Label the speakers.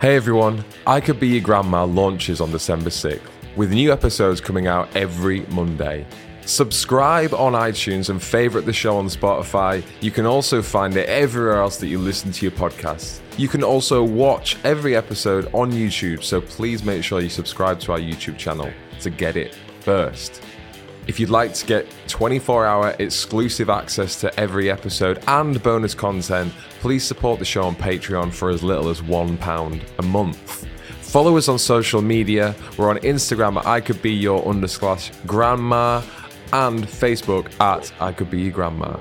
Speaker 1: Hey everyone, I Could Be Your Grandma launches on December 6th, with new episodes coming out every Monday. Subscribe on iTunes and favorite the show on Spotify. You can also find it everywhere else that you listen to your podcasts. You can also watch every episode on YouTube, so please make sure you subscribe to our YouTube channel to get it first. If you'd like to get 24 hour exclusive access to every episode and bonus content, please support the show on Patreon for as little as £1 a month. Follow us on social media. We're on Instagram at I could be your underslash grandma and Facebook at I could be your grandma.